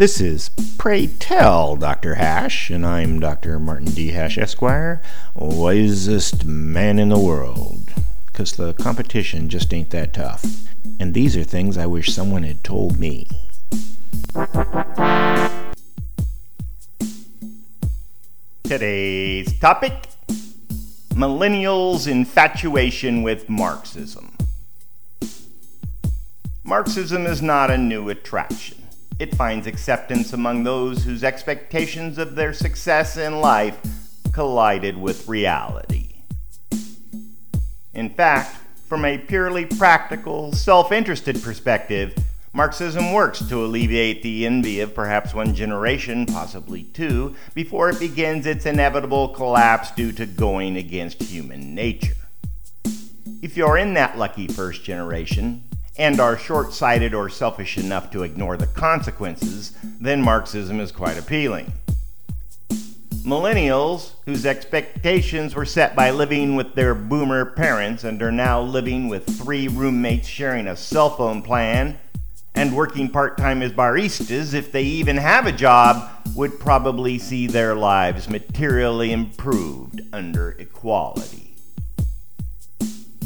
This is Pray Tell Dr. Hash, and I'm Dr. Martin D. Hash, Esquire, wisest man in the world. Because the competition just ain't that tough. And these are things I wish someone had told me. Today's topic Millennials' infatuation with Marxism. Marxism is not a new attraction. It finds acceptance among those whose expectations of their success in life collided with reality. In fact, from a purely practical, self interested perspective, Marxism works to alleviate the envy of perhaps one generation, possibly two, before it begins its inevitable collapse due to going against human nature. If you're in that lucky first generation, and are short sighted or selfish enough to ignore the consequences, then Marxism is quite appealing. Millennials, whose expectations were set by living with their boomer parents and are now living with three roommates sharing a cell phone plan, and working part time as baristas, if they even have a job, would probably see their lives materially improved under equality.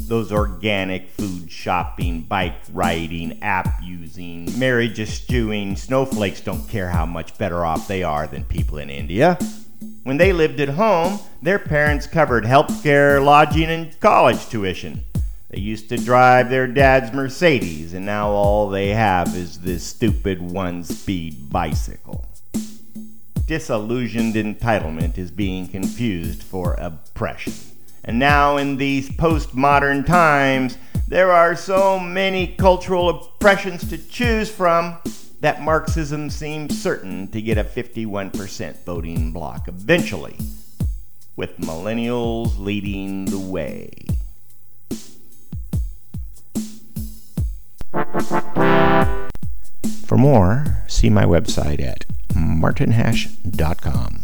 Those organic food shopping, bike riding, app using, marriage eschewing snowflakes don't care how much better off they are than people in India. When they lived at home, their parents covered healthcare, lodging, and college tuition. They used to drive their dad's Mercedes, and now all they have is this stupid one speed bicycle. Disillusioned entitlement is being confused for oppression. And now, in these postmodern times, there are so many cultural oppressions to choose from that Marxism seems certain to get a 51% voting bloc eventually, with millennials leading the way. For more, see my website at martinhash.com.